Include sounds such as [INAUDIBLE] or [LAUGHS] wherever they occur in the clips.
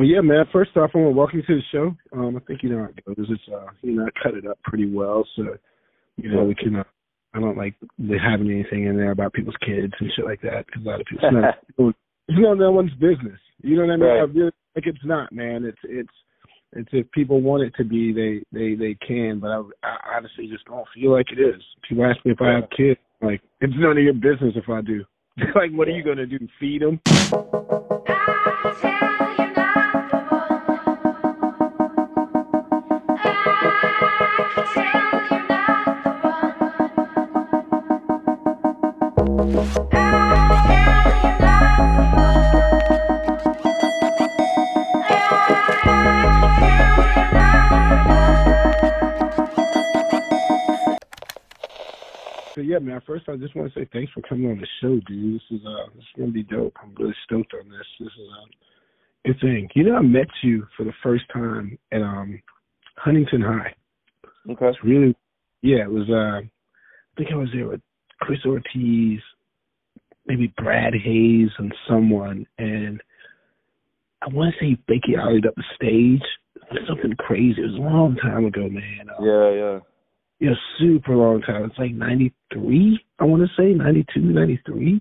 Well, yeah, man. First off, I want to welcome you to the show. Um, I think you know how it goes. It's uh, you know, I cut it up pretty well, so you know we can. Uh, I don't like having anything in there about people's kids and shit like that because a lot of people. [LAUGHS] It's not, it's not no one's business. You know what I mean? Right. I really like it's not, man. It's it's it's if people want it to be, they they they can. But I, I honestly just don't feel like it is. People ask me if I have kids, like it's none of your business if I do. [LAUGHS] like, what are you gonna do? Feed them? Yeah, man. First, I just want to say thanks for coming on the show, dude. This is uh, this is gonna be dope. I'm really stoked on this. This is um, good thing. You know, I met you for the first time at um, Huntington High. Okay. It's really, yeah. It was. Uh, I think I was there with Chris Ortiz, maybe Brad Hayes, and someone, and I want to say Bakey ollied up the stage. Something crazy. It was a long time ago, man. Uh, Yeah, yeah. yeah, super long time. It's like 93, I want to say, 92, 93.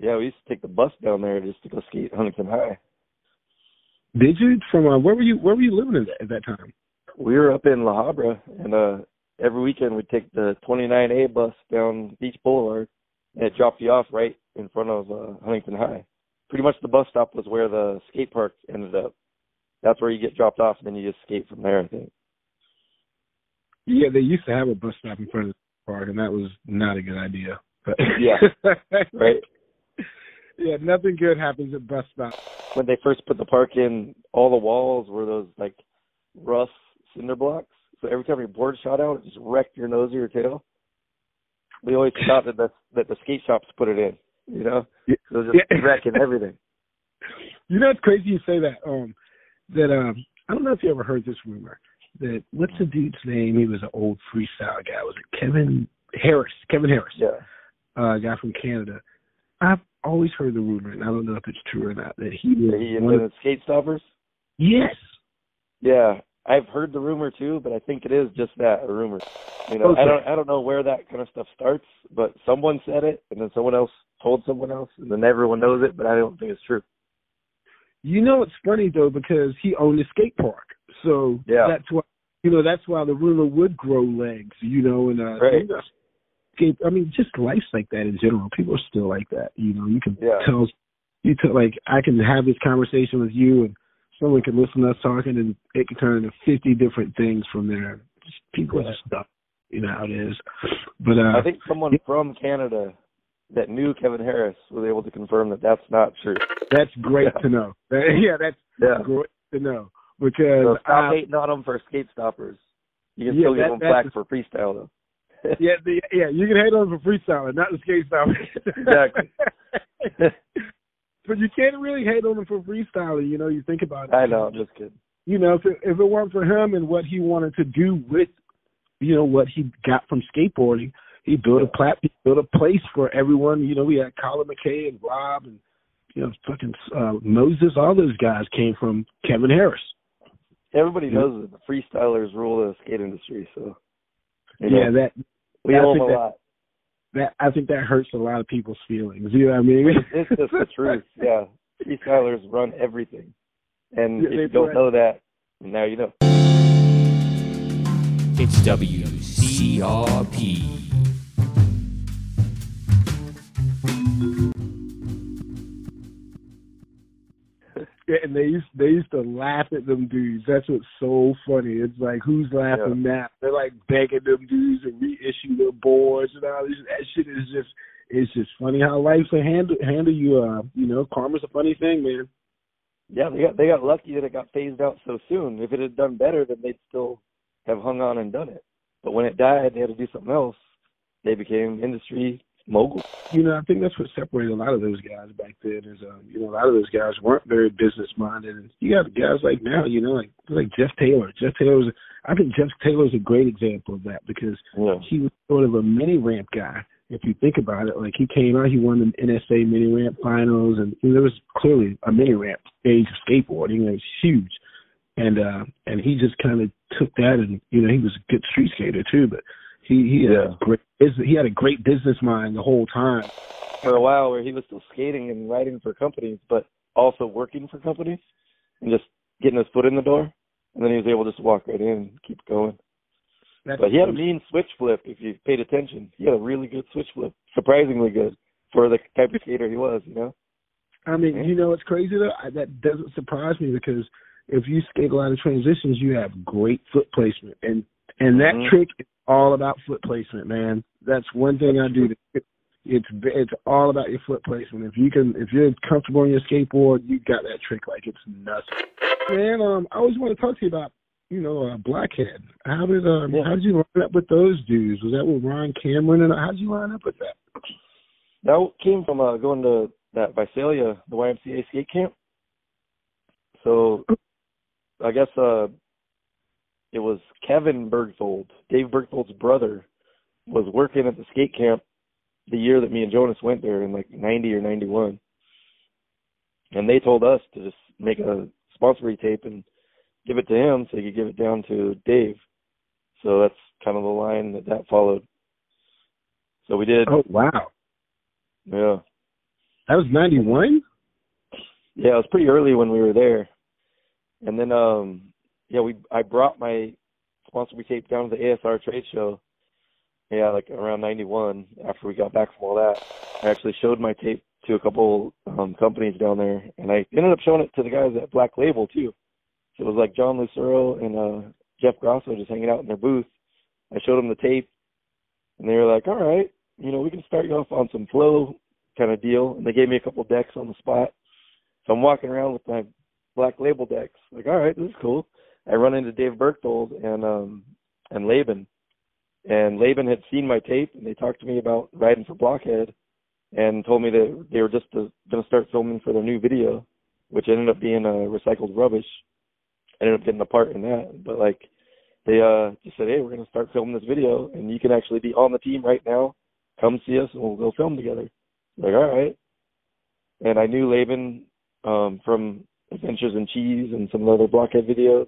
Yeah, we used to take the bus down there just to go skate Huntington High. Did you? From uh, where were you? Where were you living at that, at that time? We were up in La Habra, and uh every weekend we'd take the 29A bus down Beach Boulevard, and it dropped you off right in front of uh, Huntington High. Pretty much the bus stop was where the skate park ended up. That's where you get dropped off, and then you just skate from there. I think. Yeah, they used to have a bus stop in front of the park, and that was not a good idea. But Yeah. [LAUGHS] Right. Yeah, nothing good happens at bus stops. When they first put the park in, all the walls were those like rough cinder blocks. So every time your board shot out, it just wrecked your nose or your tail. We always [LAUGHS] thought that the that the skate shops put it in. You know, Yeah. so it was just Yeah. wrecking everything. [LAUGHS] You know, it's crazy you say that. Um, that um, I don't know if you ever heard this rumor. That what's the dude's name? He was an old freestyle guy. Was it Kevin Harris? Kevin Harris. Yeah. uh, a guy from Canada. I've always heard the rumor, and I don't know if it's true or not, that he was He one of, invented skate stoppers. yes, Yeah, I've heard the rumor too, but I think it is just that a rumor. You know, Okay. I don't I don't know where that kind of stuff starts, but someone said it, and then someone else told someone else, and then everyone knows it, but I don't think it's true. You know, it's funny though because he owned a skate park, so Yeah. that's why you know that's why the rumor would grow legs. You know, and uh, Right. skate. I mean, just life's like that in general. People are still like that. You know, you can Yeah. tell. You tell like I can have this conversation with you, and someone can listen to us talking, and it can turn into fifty different things from there. Just, people are just stuff. You know how it is. But uh, I think someone from Canada that knew Kevin Harris was able to confirm that that's not true. That's great Yeah. to know. [LAUGHS] yeah, that's Yeah. great to know because So stop I, hating on them for skate stoppers. You can Yeah, still give that- them that's- flack for freestyle though. [LAUGHS] yeah, the, yeah, you can hate on them for freestyling, not the skate style. Exactly. [LAUGHS] but you can't really hate on him for freestyling. You know, you think about it. I know, I'm just kidding. You know, if it, if it weren't for him and what he wanted to do with, you know, what he got from skateboarding, he built a plat, he built a place for everyone. You know, we had Colin McKay and Rob and you know, fucking uh, Moses. All those guys came from Kevin Harris. Everybody Yeah. knows that the freestylers rule the skate industry, so you know, Yeah, that we I owe them a that- lot. that I think that hurts a lot of people's feelings. You know what I mean? It's just the truth. Yeah, freestylers run everything, and Yeah, if you don't know that, now you know. It's WCRP. And they used they used to laugh at them dudes. That's what's so funny. It's like who's laughing now? They're like begging them dudes to reissue their boards and all this. That shit is just it's just funny how life's a handle handle you. Uh, you know, karma's a funny thing, man. Yeah, they got they got lucky that it got phased out so soon. If it had done better, then they'd still have hung on and done it. But when it died, they had to do something else. They became industry moguls. You know, I think that's what separated a lot of those guys back then. Is um, you know, a lot of those guys weren't very business minded, and you got guys like now, you know, like like Jeff Taylor. Jeff Taylor was, I think Jeff Taylor is a great example of that because Yeah. he was sort of a mini ramp guy. if you think about it, like he came out, he won the NSA mini ramp finals, and there was clearly a mini ramp stage of skateboarding. It was huge, and uh and he just kind of took that, and you know he was a good street skater too, but he he had yeah. a great he had a great business mind the whole time. For a while, where he was still skating and writing for companies, but also working for companies, and just getting his foot in the door, and then he was able to just walk right in and keep going. That's but he had a mean switch flip if you paid attention. He had a really good switch flip, surprisingly good for the type of skater he was. You know. I mean, yeah. you know, it's crazy though. I, that doesn't surprise me because if you skate a lot of transitions, you have great foot placement, and and that mm-hmm. trick all about foot placement, man. That's one thing I do. It's it's all about your foot placement. If you can, if you're comfortable on your skateboard, you got that trick like it's nothing. Man, um, I always want to talk to you about you know, uh, Blockhead. How did um, yeah. how did you line up with those dudes? Was that with Ron Cameron? And how did you line up with that? That came from uh, going to that Visalia, the YMCA skate camp. So, I guess uh, it was Kevin Bergthold, Dave Bergthold's brother, was working at the skate camp the year that me and Jonas went there in like '90 or '91, and they told us to just make a sponsory tape and give it to him so he could give it down to Dave. So that's kind of the line that that followed. So we did. Oh wow! Yeah, that was ninety one. Yeah, it was pretty early when we were there, and then um yeah we I brought my sponsor tape down to the ASR trade show. Yeah, like around ninety one after we got back from all that. I actually showed my tape to a couple um companies down there, and I ended up showing it to the guys at Black Label too So it was like John Lucero and uh Jeff Grosso just hanging out in their booth. I showed them the tape, and they were like, "All right, you know, we can start you off on some flow kind of deal." And they gave me a couple decks on the spot. So I'm walking around with my black label decks. Like, all right, this is cool. I run into Dave Bergthold and um and Laban, and Laban had seen my tape, and they talked to me about riding for Blockhead, and told me that they were just uh, going to start filming for their new video, which ended up being uh, recycled rubbish ended up getting a part in that. But like they uh just said, Hey, we're gonna start filming this video and you can actually be on the team right now. Come see us and we'll go film together. Like, all right. And I knew Laban um from Adventures in Cheese and some of the other blockhead videos.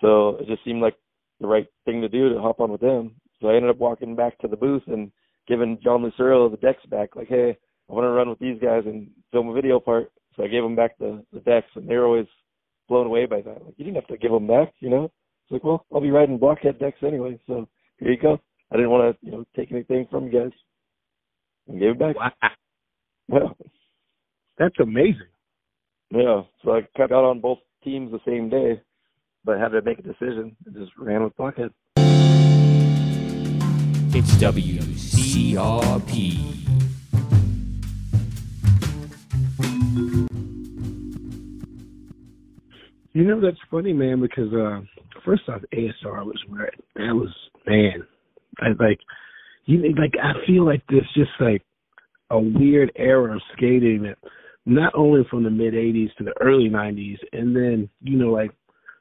So it just seemed like the right thing to do to hop on with them. So I ended up walking back to the booth and giving John Lucero the decks back, like, hey, I want to run with these guys and film a video part. So I gave them back the, the decks, and they were always blown away by that. Like you didn't have to give them back, you know. It's like, well, I'll be riding blockhead decks anyway, so here you go. I didn't want to, you know, take anything from you guys, and gave it back. Wow. Yeah. That's amazing. Yeah. So I got on both teams the same day, but had to make a decision. I just ran with blockhead. It's WCRP. You know that's funny, man. Because uh, first off, ASR was where that was man. I like you like I feel like there's just like a weird era of skating that not only from the mid '80s to the early '90s, and then you know like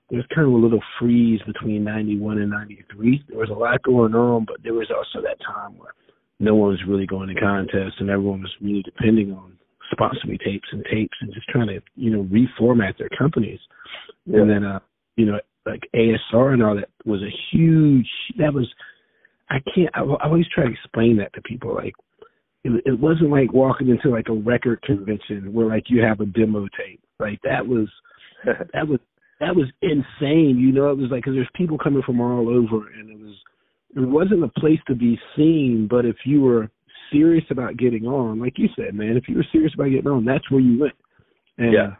there's kind of a little freeze between '91 and '93. There was a lot going on, but there was also that time where no one was really going to contests and everyone was really depending on sponsor me tapes and tapes and just trying to you know reformat their companies yeah. and then uh you know like ASR and all that was a huge that was I can't I, I always try to explain that to people like it, it wasn't like walking into like a record convention where like you have a demo tape like that was [LAUGHS] that was that was insane you know it was like because there's people coming from all over and it was it wasn't a place to be seen but if you were serious about getting on, like you said, man, if you were serious about getting on, that's where you went. And, yeah.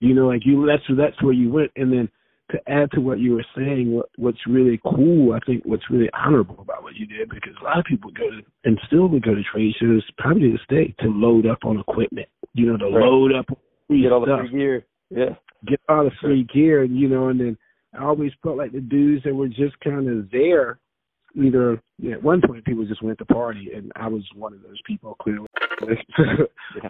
You know, like you, that's that's where you went. And then to add to what you were saying, what what's really cool, I think, what's really honorable about what you did, because a lot of people go to and still would go to trade shows, probably to this day, to load up on equipment. You know, to right. load up get all stuff. the free gear. Yeah. Get all the free gear, and you know, and then I always felt like the dudes that were just kind of there either you know, at one point people just went to party, and I was one of those people clearly. [LAUGHS]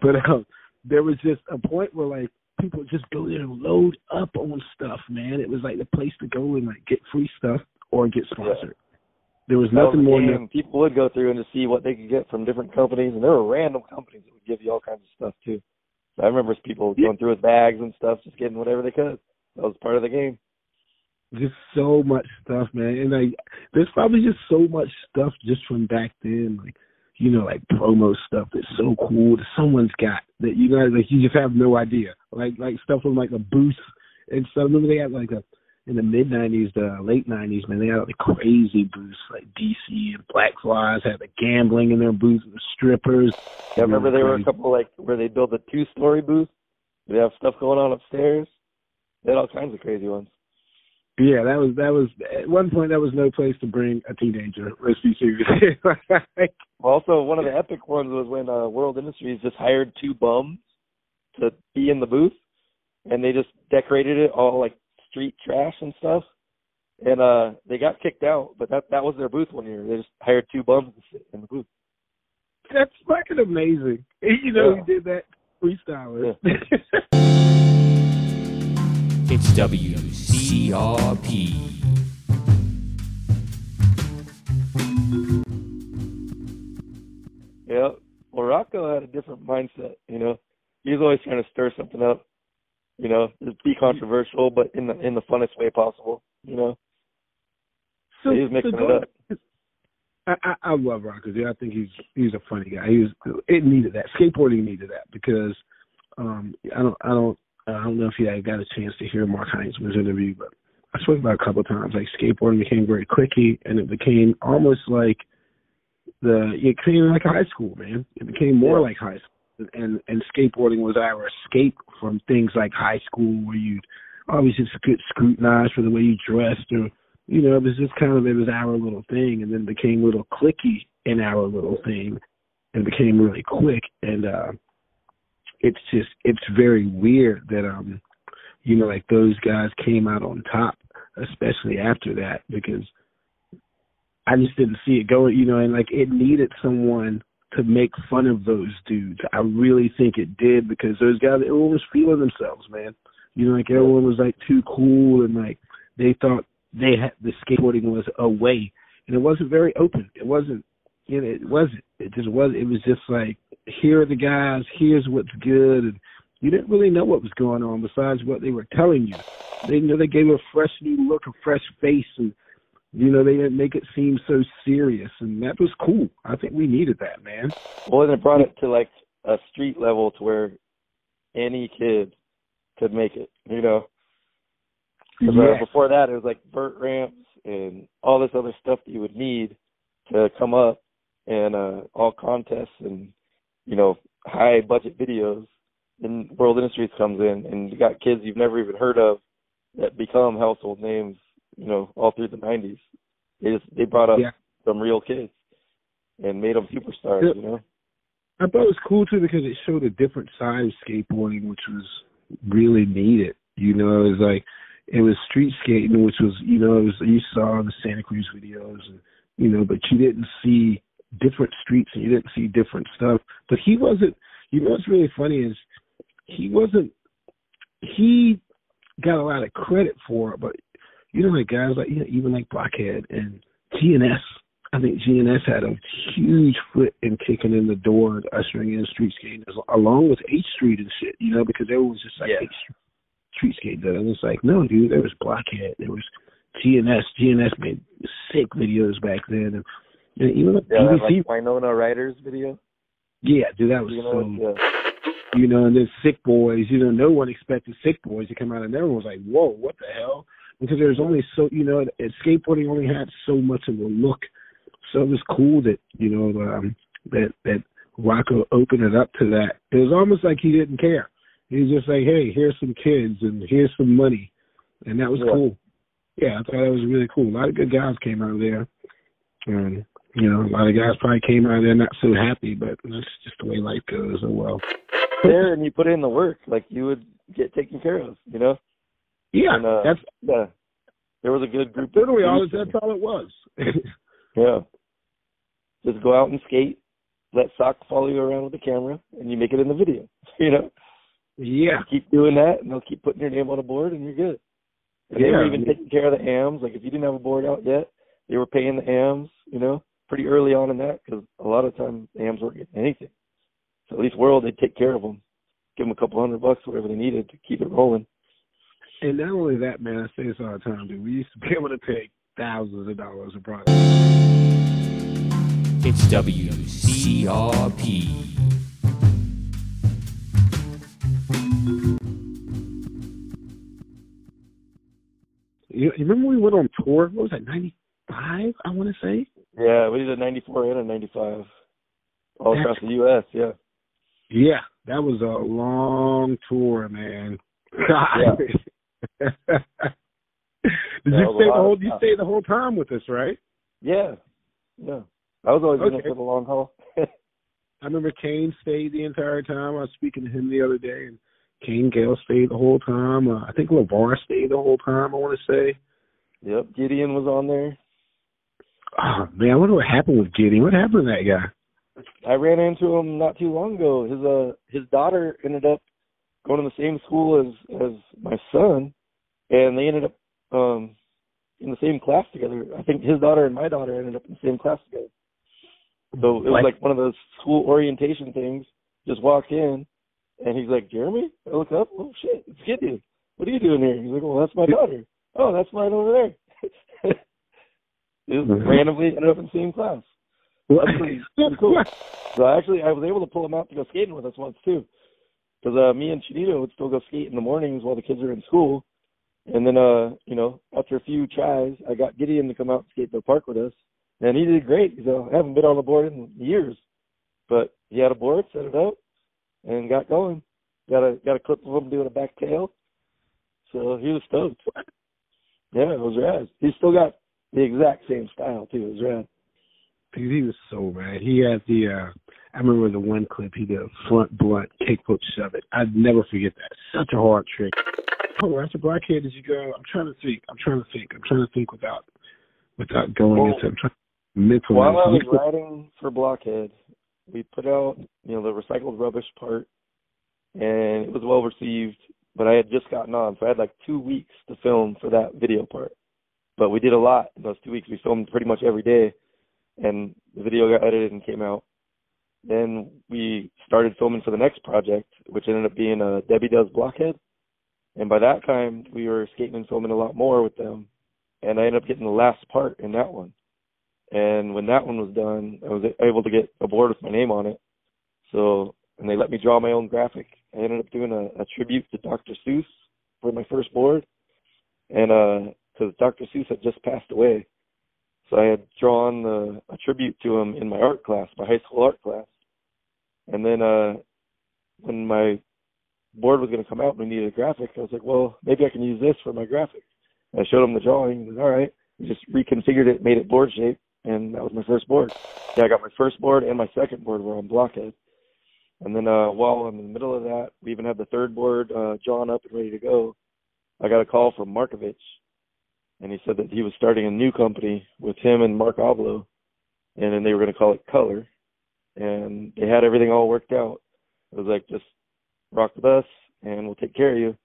but um, there was just a point where like people just go there and load up on stuff, man. It was like the place to go and like get free stuff or get sponsored. There was nothing was more. No, people would go through and to see what they could get from different companies, and there were random companies that would give you all kinds of stuff too. I remember people going through with bags and stuff, just getting whatever they could. That was part of the game. just so much stuff, man. And like, there's probably just so much stuff just from back then, like you know, like promo stuff that's so cool that someone's got that you guys like you just have no idea. Like like stuff from like a booth and stuff. Remember they had like a in the mid '90s, the late '90s, man. They had like crazy booths like DC and Black Flys had the gambling in their booths, the strippers. Yeah, I remember there were a couple like where they built a two-story booth. They have stuff going on upstairs. They had all kinds of crazy ones. Yeah, that was that was at one point that was no place to bring a teenager. Let's be serious. [LAUGHS] Also, one of the epic ones was when uh, World Industries just hired two bums to be in the booth, and they just decorated it all like street trash and stuff. And uh they got kicked out, but that that was their booth one year. They just hired two bums to sit in the booth. That's fucking amazing. [LAUGHS] You know, Yeah. he did that freestyler. [LAUGHS] It's WCRP. Yeah. Well, Rocco had a different mindset. You know, he was always trying to stir something up. You know, just be controversial, but in the in the funnest way possible. You know, so, he was mixing so it up. I, I, I love Rockers. Yeah, I think he's he's a funny guy. He was it needed that skateboarding needed that because um I don't I don't I don't know if you got a chance to hear Mark Heinzman's interview, but I spoke about it a couple of times. Like skateboarding became very clicky, and it became almost like the it became like high school, man. It became more Yeah. like high school, and and skateboarding was our escape from things like high school, where you always just get scrutinized for the way you dressed or you know, it was just kind of it was our little thing, and then became a little clicky in our little thing, and became really quick. And uh it's just it's very weird that um, you know, like those guys came out on top, especially after that, because I just didn't see it going. You know, and like it needed someone to make fun of those dudes. I really think it did because those guys, everyone was feeling themselves, man. You know, like everyone was like too cool and like they thought they had the skateboarding was a way, and it wasn't very open. It wasn't, you know, it wasn't. It just was. It was just like here are the guys. Here's what's good, and you didn't really know what was going on besides what they were telling you. They you know they gave a fresh new look, a fresh face, and you know they didn't make it seem so serious, and that was cool. I think we needed that, man. Well, and it brought it to like a street level to where any kid could make it. You know, 'Cause, uh, before that, it was like vert ramps and all this other stuff that you would need to come up, and uh all contests and you know high budget videos. Then World Industries comes in, and you got kids you've never even heard of that become household names. You know, all through the '90s. They just they brought up Yeah. some real kids and made them superstars. Yeah. You know. I thought it was cool too because it showed a different side of skateboarding, which was really needed. You know, it was like it was street skating, which was you know it was you saw the Santa Cruz videos, and you know, but you didn't see different streets and you didn't see different stuff. But he wasn't. You know what's really funny is he wasn't. He got a lot of credit for it, but you know, like guys like you know, even like Blockhead and GNS. I think GNS had a huge foot in kicking in the door and ushering in street skating, along with H Street and shit. You know, because everyone was just like Yeah. H Street skating, and it's like, no, dude, there was Blockhead, there was GNS. GNS made sick videos back then, and, and even the Yeah, BBC. like Winona Riders video. yeah, dude, that was You so know, yeah. you know, and then Sick Boys, you know, no one expected Sick Boys to come out, and everyone was like, "Whoa, what the hell?" Because there's only so, you know, skateboarding only had so much of a look, so it was cool that you know um, that that Rocco opened it up to that. It was almost like he didn't care. He was just like, "Hey, here's some kids, and here's some money," and that was Yeah. cool. Yeah, I thought that was really cool. A lot of good guys came out of there, and you know, a lot of guys probably came out of there not so happy, but that's just the way life goes. Oh well. there and you put in the work, like you would get taken care of, you know? Yeah, And, uh, that's Yeah. There was a good group literally all. That's all it was. [LAUGHS] Yeah. Just go out and skate, let Sock follow you around with the camera, and you make it in the video. [LAUGHS] You know? yeah, Keep doing that and they'll keep putting your name on a board and you're good. And they were even taking care of the hams. Like if you didn't have a board out yet, they were paying the AMs, you know, pretty early on in that because a lot of times AMs weren't getting anything. So at least World, they'd take care of them, give them a couple hundred bucks, whatever they needed to keep it rolling. And not only that, man, I say this all the time, dude. We used to be able to take thousands of dollars of product. It's WCRP. You, you remember we went on tour? What was that, 95, I want to say? Yeah, we did a 94 and a 95 all That's across the U.S., yeah. Yeah, that was a long tour, man. [LAUGHS] Yeah. Did you stay the whole? You stayed the whole time with us, right? Yeah, yeah. I was always okay. in it for the long haul. [LAUGHS] I remember Kane stayed the entire time. I was speaking to him the other day, and Kane Gale stayed the whole time. Uh, I think LeVar stayed the whole time. I want to say. Yep, Gideon was on there. Oh man, I wonder what happened with Gideon. What happened to that guy? I ran into him not too long ago. His uh his daughter ended up going to the same school as as my son, and they ended up um in the same class together. I think his daughter and my daughter ended up in the same class together. So it was like, one of those school orientation things. Just walked in, and he's like, Jeremy? I look up, oh shit, it's Gideon. What are you doing here? He's like, well, that's my daughter. Oh, that's mine over there. [LAUGHS] just mm-hmm. randomly ended up in the same class. That's pretty, pretty cool. So actually, I was able to pull him out to go skating with us once too, because uh, me and Chinito would still go skate in the mornings while the kids are in school, and then uh, you know, after a few tries, I got Gideon to come out and skate the park with us, and he did great. So I haven't been on the board in years, but he had a board, set it up, and got going. Got a got a clip of him doing a back tail. So he was stoked. Yeah, it was rad. He's still got the exact same style too. It was rad. Dude, he was so rad. He had the uh I remember the one clip he did a front blunt kickflip shove it. I'd never forget that. Such a hard trick. Oh, after Blockhead did you go? I'm trying to think. I'm trying to think. I'm trying to think without without going well, into I'm trying mental. While I was writing for Blockhead, we put out you know the recycled rubbish part, and it was well received. But I had just gotten on, so I had like two weeks to film for that video part. But we did a lot in those two weeks. We filmed pretty much every day, and the video got edited and came out. Then we started filming for the next project, which ended up being a uh, Debbie Does Blockhead. And by that time, we were skating and filming a lot more with them. And I ended up getting the last part in that one. And when that one was done, I was able to get a board with my name on it. So, and they let me draw my own graphic. I ended up doing a, a tribute to Dr. Seuss for my first board. And, uh, cause Dr. Seuss had just passed away. So I had drawn the, a tribute to him in my art class, my high school art class. And then, uh, when my board was going to come out and we needed a graphic, I was like, well, maybe I can use this for my graphic. And I showed him the drawing. He was all right. We just reconfigured it, made it board shape, and that was my first board. Yeah, I got my first board and my second board were on Blockhead. And then uh, while I'm in the middle of that, we even had the third board uh, drawn up and ready to go. I got a call from Markovich, and he said that he was starting a new company with him and Mark Oblow, and then they were going to call it Color. And they had everything all worked out. It was like just rock the bus, and we'll take care of you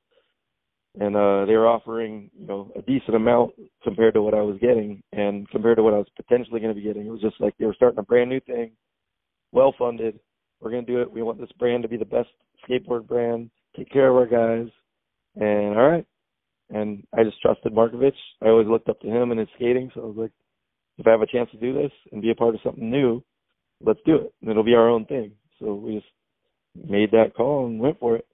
and uh they were offering you know a decent amount compared to what I was getting and compared to what I was potentially going to be getting. It was just like they were starting a brand new thing, well funded. We're to do it. We want this brand to be the best skateboard brand. Take care of our guys, and all right. And I just trusted Markovich. I always looked up to him and his skating, so I was like, if I have a chance to do this and be a part of something new, let's do it. And it'll be our own thing. So we just made that call and went for it.